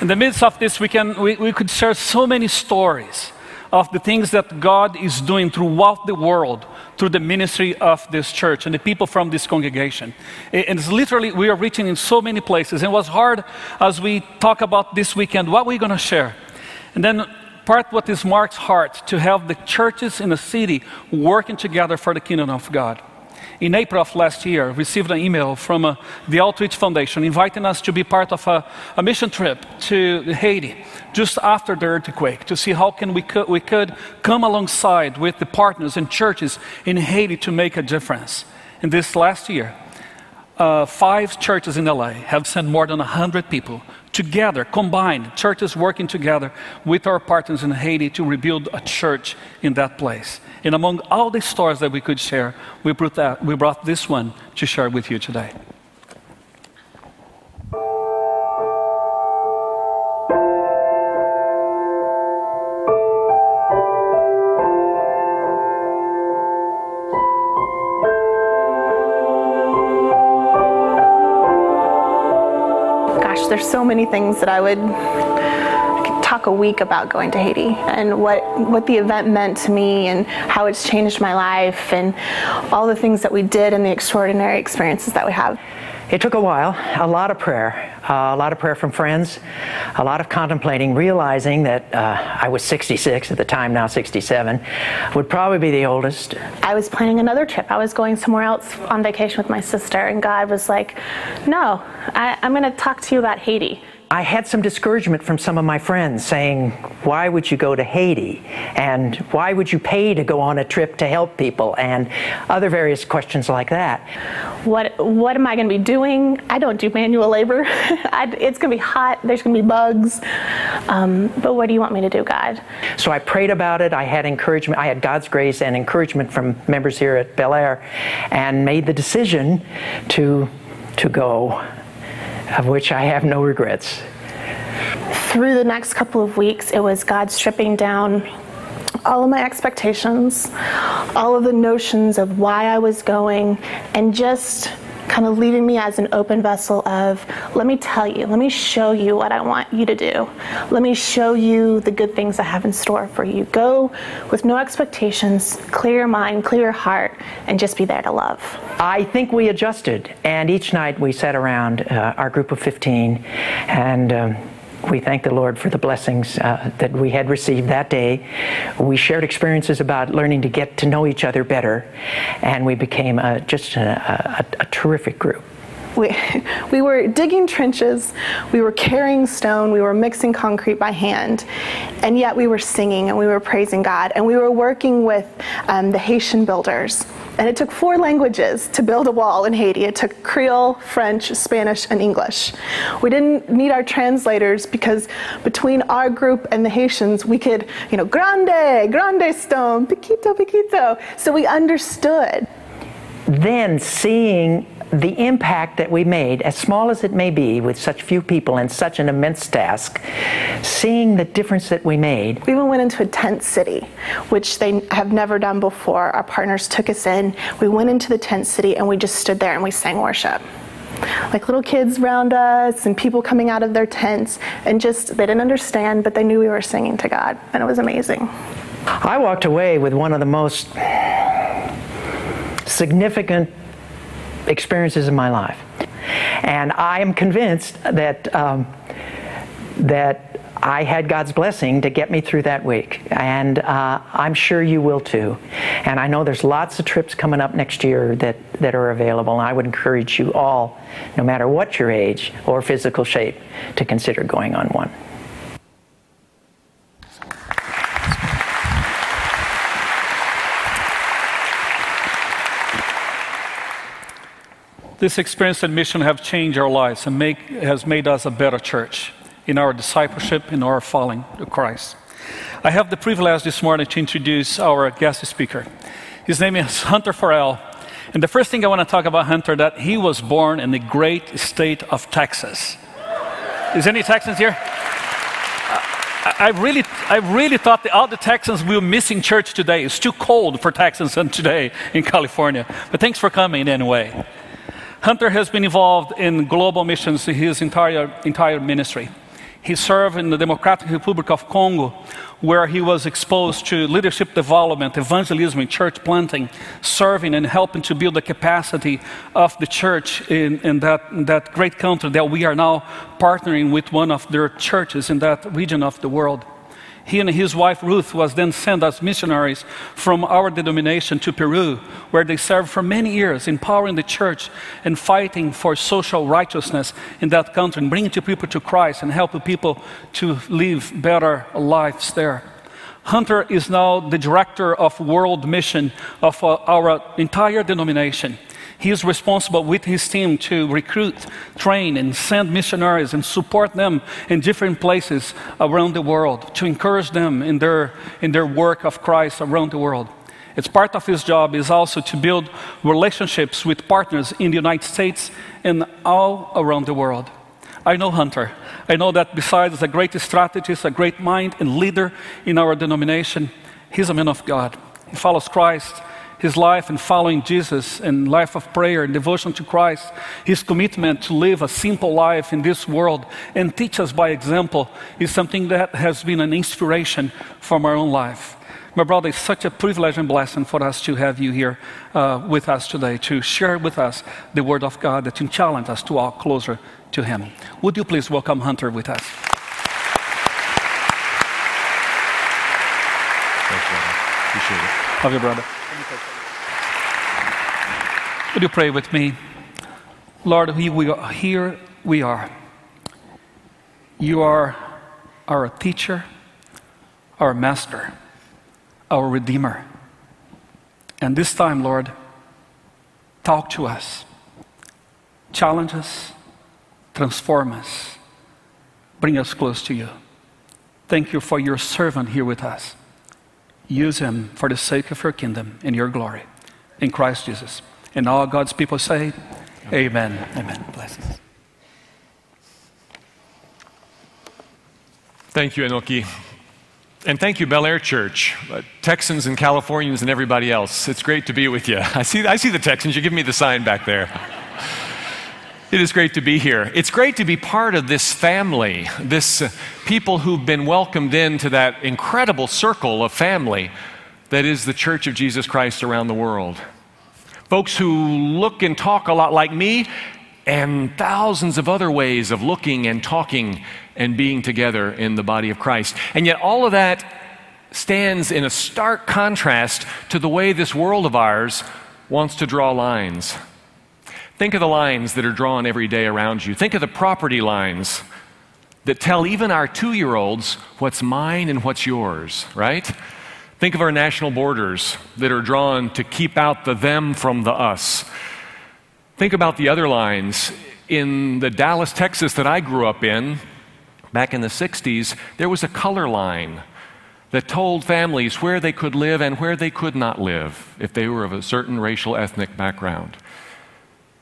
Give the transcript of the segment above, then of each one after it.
In the midst of this weekend, we, we could share so many stories of the things that God is doing throughout the world through the ministry of this church and the people from this congregation. And it's literally, we are reaching in so many places. And it was hard as we talk about this weekend, what we're going to share. And then part what is Mark's heart to have the churches in the city working together for the kingdom of God in April of last year, received an email from uh, the Outreach Foundation inviting us to be part of a, a, mission trip to Haiti just after the earthquake to see how can we, could, we could come alongside with the partners and churches in Haiti to make a difference. In this last year, uh, five churches in LA have sent more than 100 people together, combined, churches working together with our partners in Haiti to rebuild a church in that place. And among all the stories that we could share, we brought, that, we brought this one to share with you today. Many things that I would talk a week about going to Haiti and what, what the event meant to me and how it's changed my life and all the things that we did and the extraordinary experiences that we have. It took a while, a lot of prayer, uh, a lot of prayer from friends, a lot of contemplating, realizing that uh, I was 66 at the time, now 67, would probably be the oldest. I was planning another trip. I was going somewhere else on vacation with my sister, and God was like, No, I, I'm going to talk to you about Haiti. I had some discouragement from some of my friends saying, Why would you go to Haiti? And why would you pay to go on a trip to help people? And other various questions like that. What, what am I going to be doing? I don't do manual labor. I, it's going to be hot, there's going to be bugs. Um, but what do you want me to do, God? So I prayed about it. I had encouragement. I had God's grace and encouragement from members here at Bel Air and made the decision to, to go of which I have no regrets. Through the next couple of weeks, it was God stripping down all of my expectations, all of the notions of why I was going, and just kind of leaving me as an open vessel of, let me tell you, let me show you what I want you to do. Let me show you the good things I have in store for you. Go with no expectations, clear your mind, clear your heart, and just be there to love. I think we adjusted, and each night we sat around uh, our group of 15 and um, we thank the Lord for the blessings uh, that we had received that day. We shared experiences about learning to get to know each other better, and we became a, just a, a, a terrific group. We, we were digging trenches, we were carrying stone, we were mixing concrete by hand, and yet we were singing and we were praising God, and we were working with um, the Haitian builders. And it took four languages to build a wall in Haiti. It took Creole, French, Spanish, and English. We didn't need our translators because between our group and the Haitians, we could, you know, grande, grande stone, piquito, piquito. So we understood. Then seeing the impact that we made, as small as it may be, with such few people and such an immense task, seeing the difference that we made. We even went into a tent city, which they have never done before. Our partners took us in. We went into the tent city and we just stood there and we sang worship. Like little kids around us and people coming out of their tents, and just they didn't understand, but they knew we were singing to God, and it was amazing. I walked away with one of the most significant experiences in my life. And I am convinced that, um, that I had God's blessing to get me through that week. And uh, I'm sure you will too. And I know there's lots of trips coming up next year that, that are available. And I would encourage you all, no matter what your age or physical shape, to consider going on one. This experience and mission have changed our lives and make, has made us a better church in our discipleship, in our following Christ. I have the privilege this morning to introduce our guest speaker. His name is Hunter Farrell. And the first thing I want to talk about Hunter that he was born in the great state of Texas. Is any Texans here? I really, I really thought that all the Texans we were missing church today. It's too cold for Texans today in California. But thanks for coming anyway. Hunter has been involved in global missions his entire, entire ministry. He served in the Democratic Republic of Congo, where he was exposed to leadership development, evangelism, church planting, serving and helping to build the capacity of the church in, in, that, in that great country that we are now partnering with one of their churches in that region of the world. He and his wife Ruth was then sent as missionaries from our denomination to Peru, where they served for many years, empowering the church and fighting for social righteousness in that country, and bringing people to Christ and helping people to live better lives there. Hunter is now the director of world mission of uh, our entire denomination. He is responsible with his team to recruit, train, and send missionaries and support them in different places around the world to encourage them in their, in their work of Christ around the world. It's part of his job is also to build relationships with partners in the United States and all around the world. I know Hunter. I know that besides a great strategist, a great mind, and leader in our denomination, he's a man of God. He follows Christ his life and following Jesus and life of prayer and devotion to Christ, his commitment to live a simple life in this world and teach us by example is something that has been an inspiration from our own life. My brother, it's such a privilege and blessing for us to have you here uh, with us today to share with us the Word of God that can challenge us to walk closer to Him. Would you please welcome Hunter with us? Thanks, brother. Appreciate it. Love you, brother. Would you pray with me? Lord, here we are. Here we are. You are our teacher, our master, our redeemer. And this time, Lord, talk to us, challenge us, transform us, bring us close to you. Thank you for your servant here with us. Use him for the sake of your kingdom and your glory. In Christ Jesus. And all God's people say, Amen. Amen. Amen. Blessings. Thank you, Enoki. And thank you, Bel Air Church, uh, Texans and Californians and everybody else. It's great to be with you. I see, I see the Texans. You give me the sign back there. It is great to be here. It's great to be part of this family, this uh, people who've been welcomed into that incredible circle of family that is the Church of Jesus Christ around the world. Folks who look and talk a lot like me, and thousands of other ways of looking and talking and being together in the body of Christ. And yet, all of that stands in a stark contrast to the way this world of ours wants to draw lines. Think of the lines that are drawn every day around you. Think of the property lines that tell even our two year olds what's mine and what's yours, right? Think of our national borders that are drawn to keep out the them from the us. Think about the other lines. In the Dallas, Texas that I grew up in, back in the 60s, there was a color line that told families where they could live and where they could not live if they were of a certain racial ethnic background.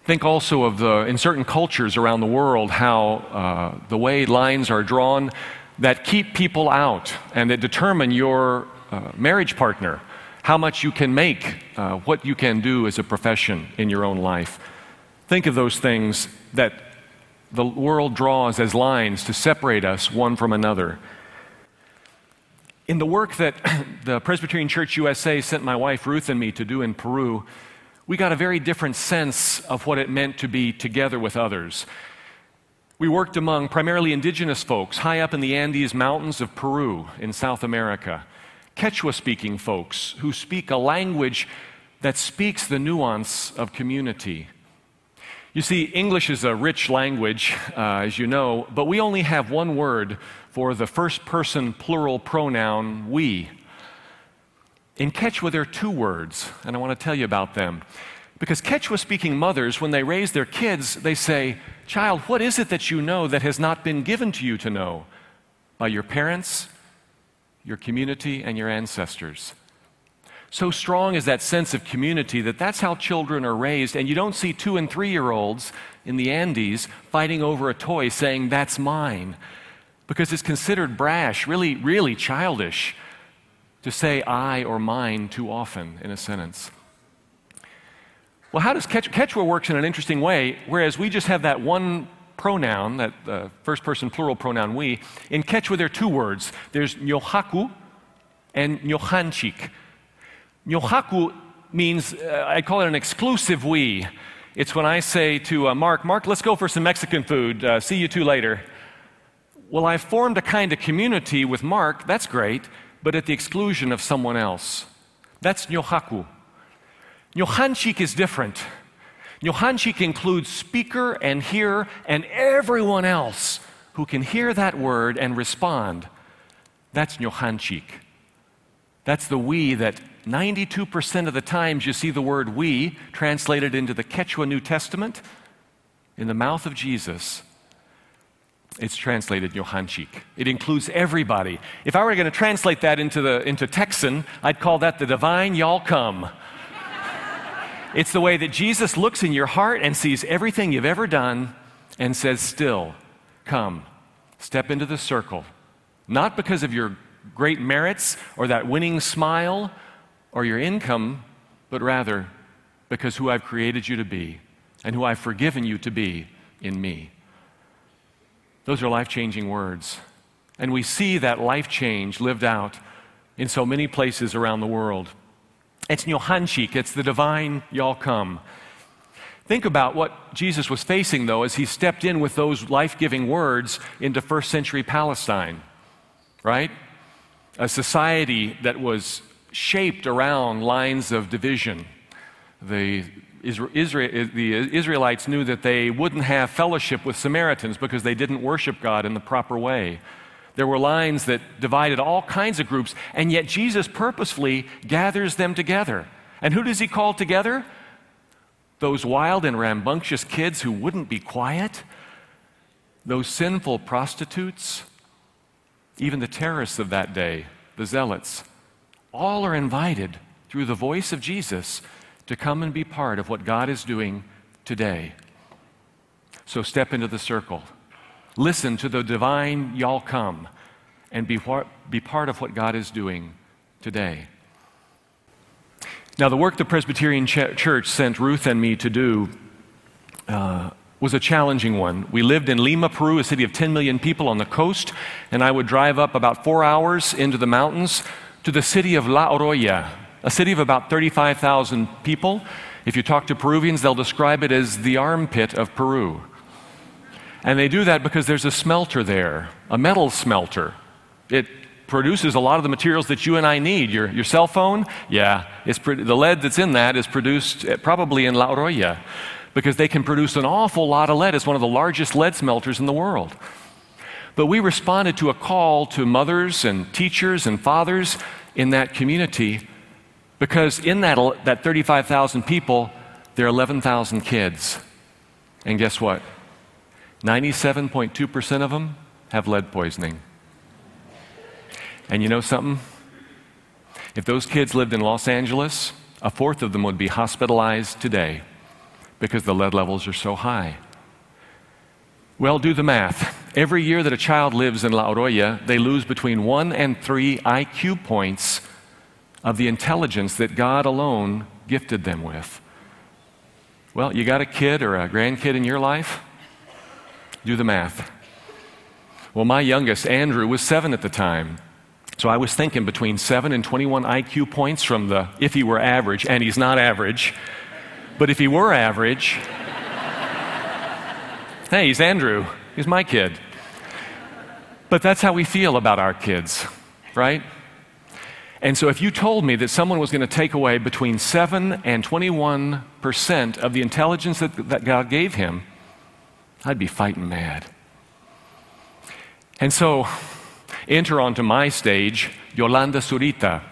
Think also of the, in certain cultures around the world, how uh, the way lines are drawn that keep people out and that determine your uh, marriage partner, how much you can make, uh, what you can do as a profession in your own life. Think of those things that the world draws as lines to separate us one from another. In the work that the Presbyterian Church USA sent my wife Ruth and me to do in Peru, we got a very different sense of what it meant to be together with others. We worked among primarily indigenous folks high up in the Andes Mountains of Peru in South America, Quechua speaking folks who speak a language that speaks the nuance of community. You see, English is a rich language, uh, as you know, but we only have one word for the first person plural pronoun we. In Quechua, there are two words, and I want to tell you about them. Because Quechua speaking mothers, when they raise their kids, they say, Child, what is it that you know that has not been given to you to know by your parents, your community, and your ancestors? So strong is that sense of community that that's how children are raised, and you don't see two and three year olds in the Andes fighting over a toy saying, That's mine, because it's considered brash, really, really childish to say I or mine too often in a sentence. Well, how does Quechua, Quechua works in an interesting way, whereas we just have that one pronoun, that uh, first person plural pronoun we, in Quechua there are two words. There's nyohaku and nyohanchik. Nyohaku means, uh, I call it an exclusive we. It's when I say to uh, Mark, Mark, let's go for some Mexican food. Uh, see you two later. Well, I've formed a kind of community with Mark, that's great, but at the exclusion of someone else. That's nyohaku. Nyohanchik is different. Nyohanchik includes speaker and hearer and everyone else who can hear that word and respond. That's nyohanchik. That's the we that 92% of the times you see the word we translated into the Quechua New Testament in the mouth of Jesus. It's translated Nyohanchik. It includes everybody. If I were going to translate that into, the, into Texan, I'd call that the divine y'all come. It's the way that Jesus looks in your heart and sees everything you've ever done and says, Still, come, step into the circle. Not because of your great merits or that winning smile or your income, but rather because who I've created you to be and who I've forgiven you to be in me. Those are life changing words. And we see that life change lived out in so many places around the world. It's Nyohanchik, it's the divine y'all come. Think about what Jesus was facing, though, as he stepped in with those life giving words into first century Palestine, right? A society that was shaped around lines of division. The, Israel, the Israelites knew that they wouldn't have fellowship with Samaritans because they didn't worship God in the proper way. There were lines that divided all kinds of groups, and yet Jesus purposefully gathers them together. And who does he call together? Those wild and rambunctious kids who wouldn't be quiet, those sinful prostitutes, even the terrorists of that day, the zealots all are invited through the voice of Jesus to come and be part of what God is doing today. So step into the circle. Listen to the divine y'all come and be, be part of what God is doing today. Now, the work the Presbyterian Ch- Church sent Ruth and me to do uh, was a challenging one. We lived in Lima, Peru, a city of 10 million people on the coast, and I would drive up about four hours into the mountains to the city of La Oroya, a city of about 35,000 people. If you talk to Peruvians, they'll describe it as the armpit of Peru. And they do that because there's a smelter there, a metal smelter. It produces a lot of the materials that you and I need. Your, your cell phone, yeah, it's pro- the lead that's in that is produced eh, probably in La Oroya because they can produce an awful lot of lead. It's one of the largest lead smelters in the world. But we responded to a call to mothers and teachers and fathers in that community because in that, that 35,000 people, there are 11,000 kids. And guess what? 97.2% of them have lead poisoning. And you know something? If those kids lived in Los Angeles, a fourth of them would be hospitalized today because the lead levels are so high. Well, do the math. Every year that a child lives in La Oroya, they lose between one and three IQ points of the intelligence that God alone gifted them with. Well, you got a kid or a grandkid in your life? Do the math. Well, my youngest, Andrew, was seven at the time. So I was thinking between 7 and 21 IQ points from the if he were average, and he's not average. But if he were average, Hey, he's Andrew. He's my kid. But that's how we feel about our kids, right? And so if you told me that someone was going to take away between 7 and 21% of the intelligence that, that God gave him, I'd be fighting mad. And so enter onto my stage Yolanda Zurita,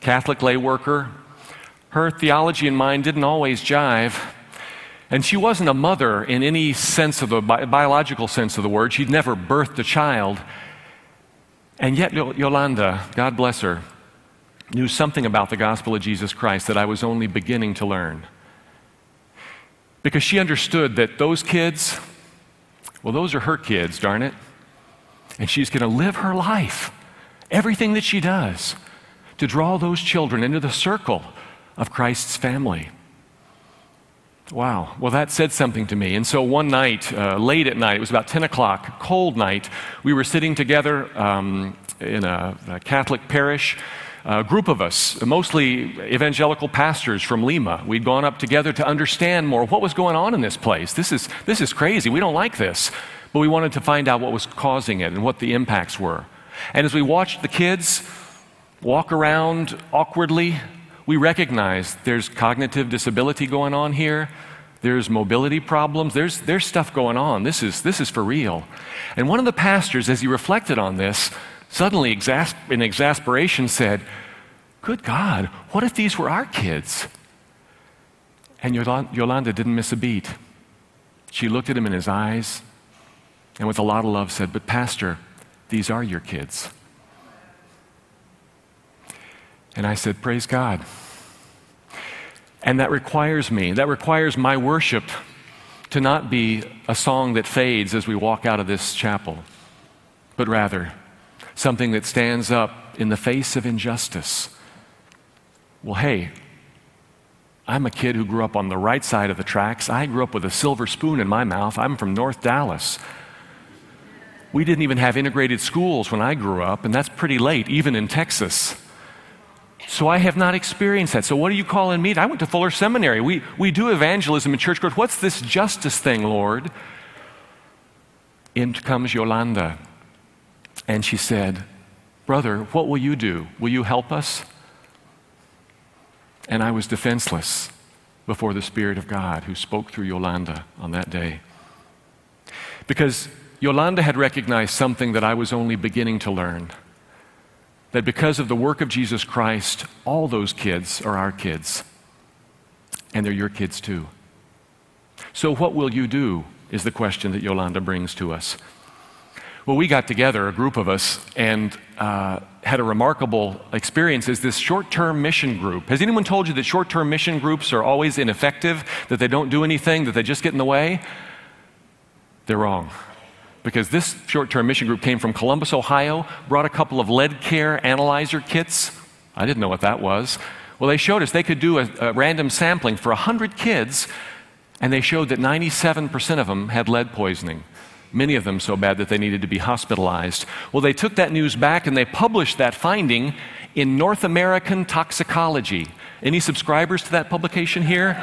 Catholic lay worker. Her theology and mine didn't always jive. And she wasn't a mother in any sense of the bi- biological sense of the word. She'd never birthed a child. And yet, Yolanda, God bless her, knew something about the gospel of Jesus Christ that I was only beginning to learn. Because she understood that those kids, well, those are her kids, darn it. And she's going to live her life, everything that she does, to draw those children into the circle of Christ's family. Wow. Well, that said something to me. And so one night, uh, late at night, it was about 10 o'clock, cold night, we were sitting together um, in a, a, Catholic parish. A group of us, mostly evangelical pastors from Lima. We'd gone up together to understand more what was going on in this place. This is, this is crazy. We don't like this. But we wanted to find out what was causing it and what the impacts were. And as we watched the kids walk around awkwardly, we recognize there's cognitive disability going on here. There's mobility problems. There's, there's stuff going on. This is, this is for real. And one of the pastors, as he reflected on this, suddenly, in exasperation, said, Good God, what if these were our kids? And Yolanda didn't miss a beat. She looked at him in his eyes and, with a lot of love, said, But, Pastor, these are your kids. And I said, Praise God. And that requires me, that requires my worship to not be a song that fades as we walk out of this chapel, but rather something that stands up in the face of injustice. Well, hey, I'm a kid who grew up on the right side of the tracks. I grew up with a silver spoon in my mouth. I'm from North Dallas. We didn't even have integrated schools when I grew up, and that's pretty late, even in Texas. So I have not experienced that. So what are you calling me? I went to Fuller Seminary. We, we do evangelism in church growth. What's this justice thing, Lord? In comes Yolanda. And she said, Brother, what will you do? Will you help us? And I was defenseless before the Spirit of God who spoke through Yolanda on that day. Because Yolanda had recognized something that I was only beginning to learn that because of the work of Jesus Christ, all those kids are our kids. And they're your kids too. So, what will you do? Is the question that Yolanda brings to us. Well, we got together, a group of us, and uh, had a remarkable experience as this short term mission group. Has anyone told you that short term mission groups are always ineffective, that they don't do anything, that they just get in the way? They're wrong because this short term mission group came from Columbus, Ohio, brought a couple of lead care analyzer kits. I didn't know what that was. Well, they showed us they could do a, a random sampling for 100 kids, and they showed that 97% of them had lead poisoning. Many of them so bad that they needed to be hospitalized. Well, they took that news back and they published that finding in North American Toxicology. Any subscribers to that publication here?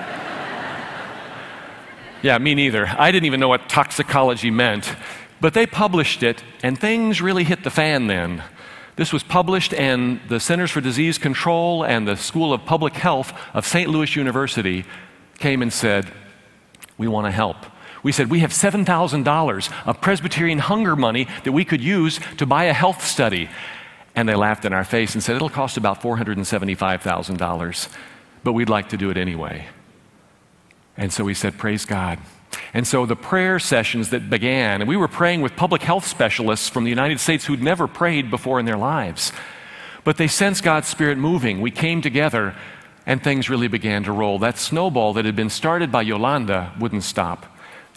yeah, me neither. I didn't even know what toxicology meant. But they published it, and things really hit the fan then. This was published, and the Centers for Disease Control and the School of Public Health of St. Louis University came and said, We want to help. We said, We have $7,000 of Presbyterian hunger money that we could use to buy a health study. And they laughed in our face and said, It'll cost about $475,000, but we'd like to do it anyway. And so we said, Praise God. And so the prayer sessions that began, and we were praying with public health specialists from the United States who'd never prayed before in their lives. But they sensed God's Spirit moving. We came together, and things really began to roll. That snowball that had been started by Yolanda wouldn't stop,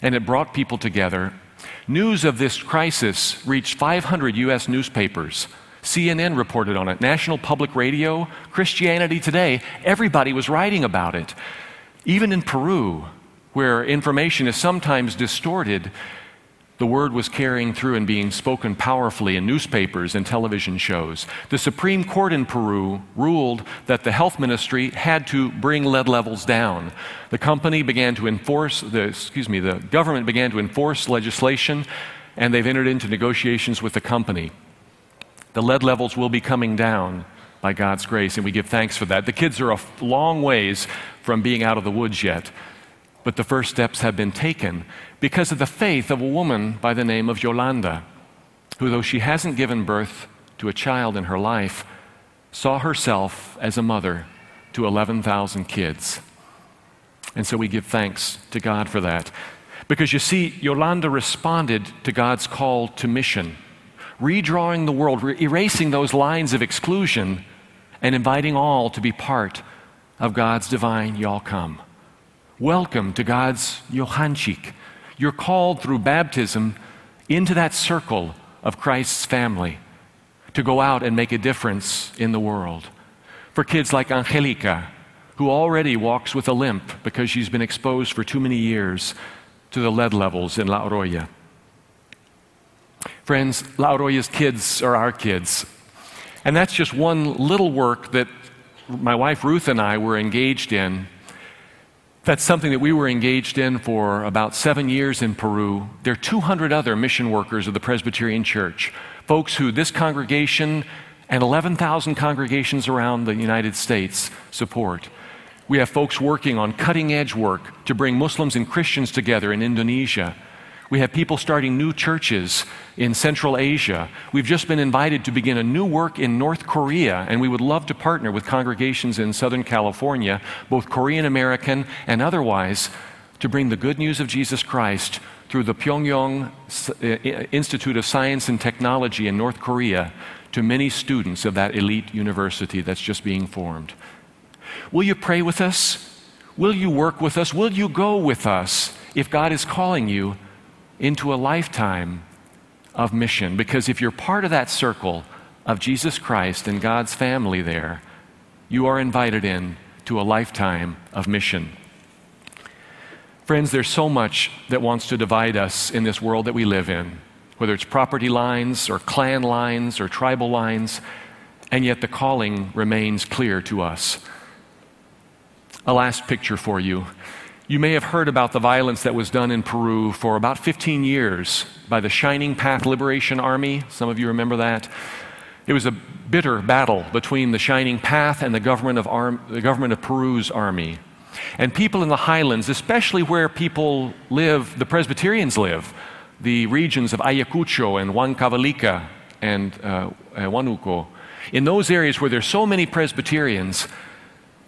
and it brought people together. News of this crisis reached 500 U.S. newspapers. CNN reported on it, National Public Radio, Christianity Today, everybody was writing about it. Even in Peru, where information is sometimes distorted, the word was carrying through and being spoken powerfully in newspapers and television shows. The Supreme Court in Peru ruled that the health ministry had to bring lead levels down. The company began to enforce the excuse me, the government began to enforce legislation and they've entered into negotiations with the company. The lead levels will be coming down by God's grace and we give thanks for that. The kids are a long ways from being out of the woods yet. But the first steps have been taken because of the faith of a woman by the name of Yolanda, who, though she hasn't given birth to a child in her life, saw herself as a mother to 11,000 kids. And so we give thanks to God for that. Because you see, Yolanda responded to God's call to mission, redrawing the world, erasing those lines of exclusion, and inviting all to be part of God's divine Y'all Come. Welcome to God's Nyohanchik. You're called through baptism into that circle of Christ's family to go out and make a difference in the world. For kids like Angelica, who already walks with a limp because she's been exposed for too many years to the lead levels in La Oroya. Friends, La Oroya's kids are our kids. And that's just one little work that my wife Ruth and I were engaged in. That's something that we were engaged in for about seven years in Peru. There are 200 other mission workers of the Presbyterian Church, folks who this congregation and 11,000 congregations around the United States support. We have folks working on cutting edge work to bring Muslims and Christians together in Indonesia. We have people starting new churches in Central Asia. We've just been invited to begin a new work in North Korea, and we would love to partner with congregations in Southern California, both Korean American and otherwise, to bring the good news of Jesus Christ through the Pyongyang uh, Institute of Science and Technology in North Korea to many students of that elite university that's just being formed. Will you pray with us? Will you work with us? Will you go with us if God is calling you into a lifetime of mission. Because if you're part of that circle of Jesus Christ and God's family there, you are invited in to a lifetime of mission. Friends, there's so much that wants to divide us in this world that we live in, whether it's property lines or clan lines or tribal lines, and yet the calling remains clear to us. A last picture for you. You may have heard about the violence that was done in Peru for about 15 years by the Shining Path Liberation Army. Some of you remember that. It was a bitter battle between the Shining Path and the government of, Ar- the government of Peru's army. And people in the highlands, especially where people live, the Presbyterians live, the regions of Ayacucho and Huancavelica and uh, Huánuco, in those areas where there's so many Presbyterians,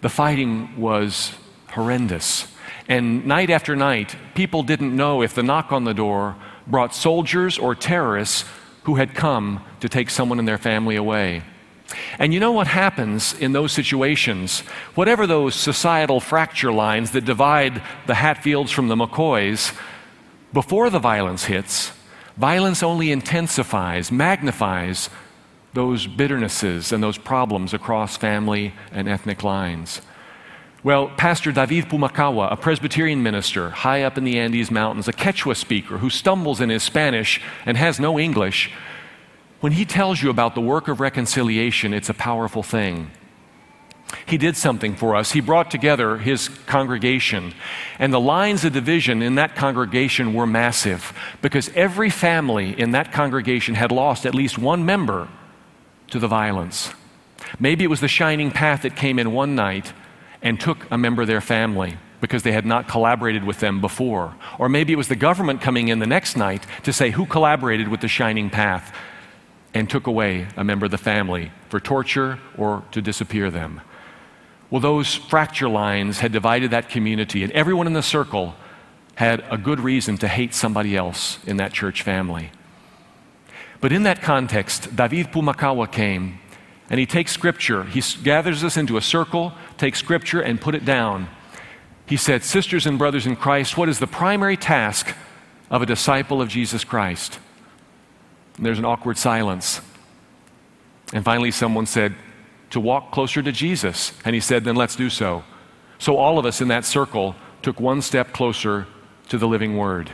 the fighting was horrendous. And night after night, people didn't know if the knock on the door brought soldiers or terrorists who had come to take someone in their family away. And you know what happens in those situations? Whatever those societal fracture lines that divide the Hatfields from the McCoys, before the violence hits, violence only intensifies, magnifies those bitternesses and those problems across family and ethnic lines. Well, Pastor David Pumakawa, a Presbyterian minister high up in the Andes Mountains, a Quechua speaker who stumbles in his Spanish and has no English, when he tells you about the work of reconciliation, it's a powerful thing. He did something for us. He brought together his congregation, and the lines of division in that congregation were massive because every family in that congregation had lost at least one member to the violence. Maybe it was the shining path that came in one night and took a member of their family because they had not collaborated with them before. Or maybe it was the government coming in the next night to say who collaborated with the Shining Path and took away a member of the family for torture or to disappear them. Well, those fracture lines had divided that community, and everyone in the circle had a good reason to hate somebody else in that church family. But in that context, David Pumakawa came and he takes scripture, he gathers us into a circle, takes scripture, and put it down. He said, Sisters and brothers in Christ, what is the primary task of a disciple of Jesus Christ? And there's an awkward silence. And finally, someone said, To walk closer to Jesus. And he said, Then let's do so. So all of us in that circle took one step closer to the living word.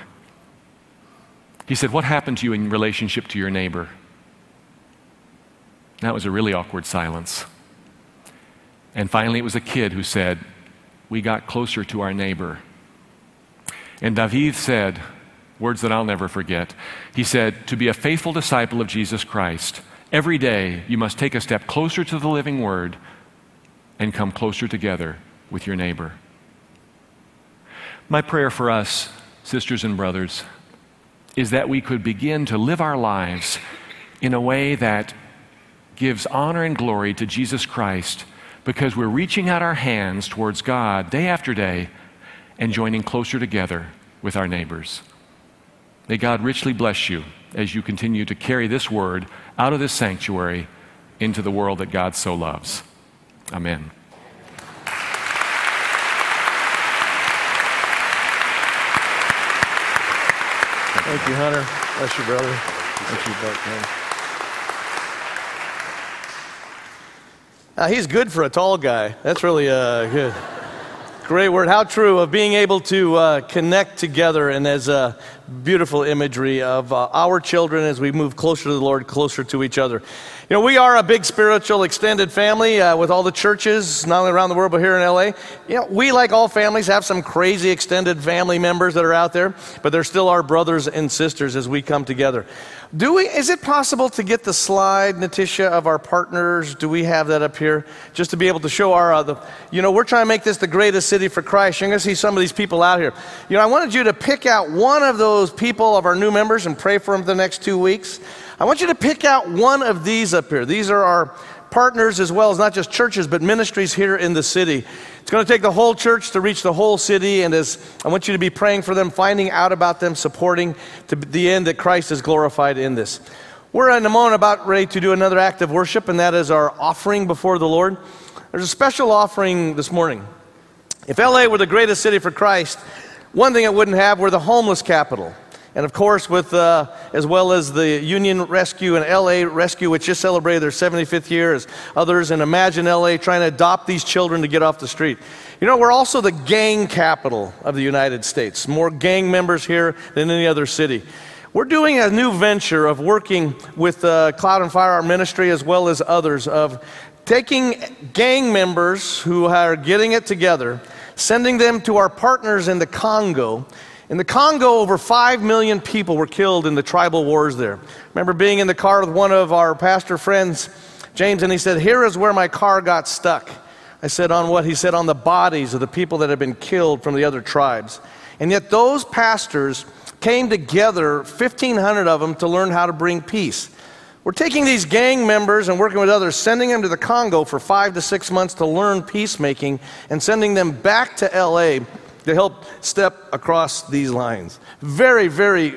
He said, What happened to you in relationship to your neighbor? That was a really awkward silence. And finally, it was a kid who said, We got closer to our neighbor. And David said, words that I'll never forget. He said, To be a faithful disciple of Jesus Christ, every day you must take a step closer to the living word and come closer together with your neighbor. My prayer for us, sisters and brothers, is that we could begin to live our lives in a way that gives honor and glory to Jesus Christ because we're reaching out our hands towards God day after day and joining closer together with our neighbors. May God richly bless you as you continue to carry this word out of this sanctuary into the world that God so loves. Amen. Thank you, Hunter. Bless you, brother. Thank you, both, Uh, he's good for a tall guy. That's really uh, good. Great word. How true of being able to uh, connect together and as a beautiful imagery of uh, our children as we move closer to the Lord, closer to each other. You know, we are a big spiritual extended family uh, with all the churches, not only around the world, but here in LA. You know, we, like all families, have some crazy extended family members that are out there, but they're still our brothers and sisters as we come together. Do we, is it possible to get the slide, Natisha, of our partners? Do we have that up here? Just to be able to show our, uh, you know, we're trying to make this the greatest city for Christ. You're going to see some of these people out here. You know, I wanted you to pick out one of those people of our new members and pray for them the next two weeks. I want you to pick out one of these up here. These are our partners as well as not just churches, but ministries here in the city. It's going to take the whole church to reach the whole city, and as I want you to be praying for them, finding out about them, supporting to the end that Christ is glorified in this. We're in a moment about ready to do another act of worship, and that is our offering before the Lord. There's a special offering this morning. If LA were the greatest city for Christ, one thing it wouldn't have, we're the homeless capital. And of course, with uh, as well as the Union Rescue and LA Rescue, which just celebrated their 75th year, as others and Imagine LA trying to adopt these children to get off the street. You know, we're also the gang capital of the United States. More gang members here than any other city. We're doing a new venture of working with uh, Cloud and Fire, our ministry, as well as others, of taking gang members who are getting it together, sending them to our partners in the Congo in the Congo, over 5 million people were killed in the tribal wars there. remember being in the car with one of our pastor friends, James, and he said, Here is where my car got stuck. I said, On what? He said, On the bodies of the people that had been killed from the other tribes. And yet, those pastors came together, 1,500 of them, to learn how to bring peace. We're taking these gang members and working with others, sending them to the Congo for five to six months to learn peacemaking, and sending them back to LA to help step across these lines. Very, very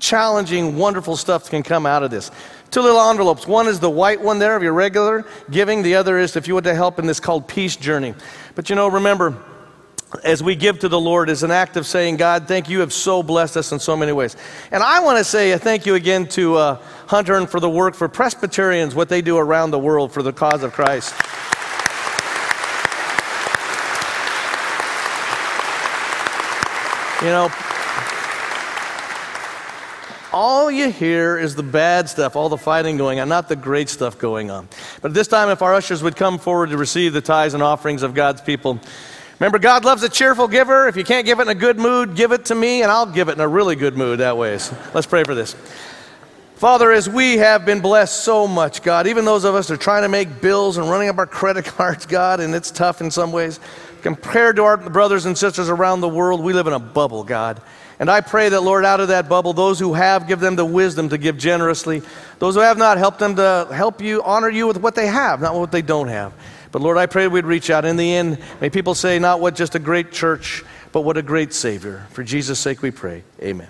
challenging, wonderful stuff can come out of this. Two little envelopes. One is the white one there of your regular giving. The other is if you want to help in this called Peace Journey. But you know, remember, as we give to the Lord is an act of saying, God, thank you, you have so blessed us in so many ways. And I want to say a thank you again to uh, Hunter and for the work for Presbyterians, what they do around the world for the cause of Christ. You know, all you hear is the bad stuff, all the fighting going on, not the great stuff going on. But this time, if our ushers would come forward to receive the tithes and offerings of God's people, remember, God loves a cheerful giver. If you can't give it in a good mood, give it to me, and I'll give it in a really good mood that way. So let's pray for this. Father, as we have been blessed so much, God, even those of us that are trying to make bills and running up our credit cards, God, and it's tough in some ways. Compared to our brothers and sisters around the world, we live in a bubble, God. And I pray that, Lord, out of that bubble, those who have, give them the wisdom to give generously. Those who have not, help them to help you, honor you with what they have, not what they don't have. But Lord, I pray we'd reach out. In the end, may people say, not what just a great church, but what a great Savior. For Jesus' sake we pray. Amen.